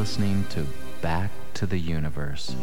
listening to Back to the Universe.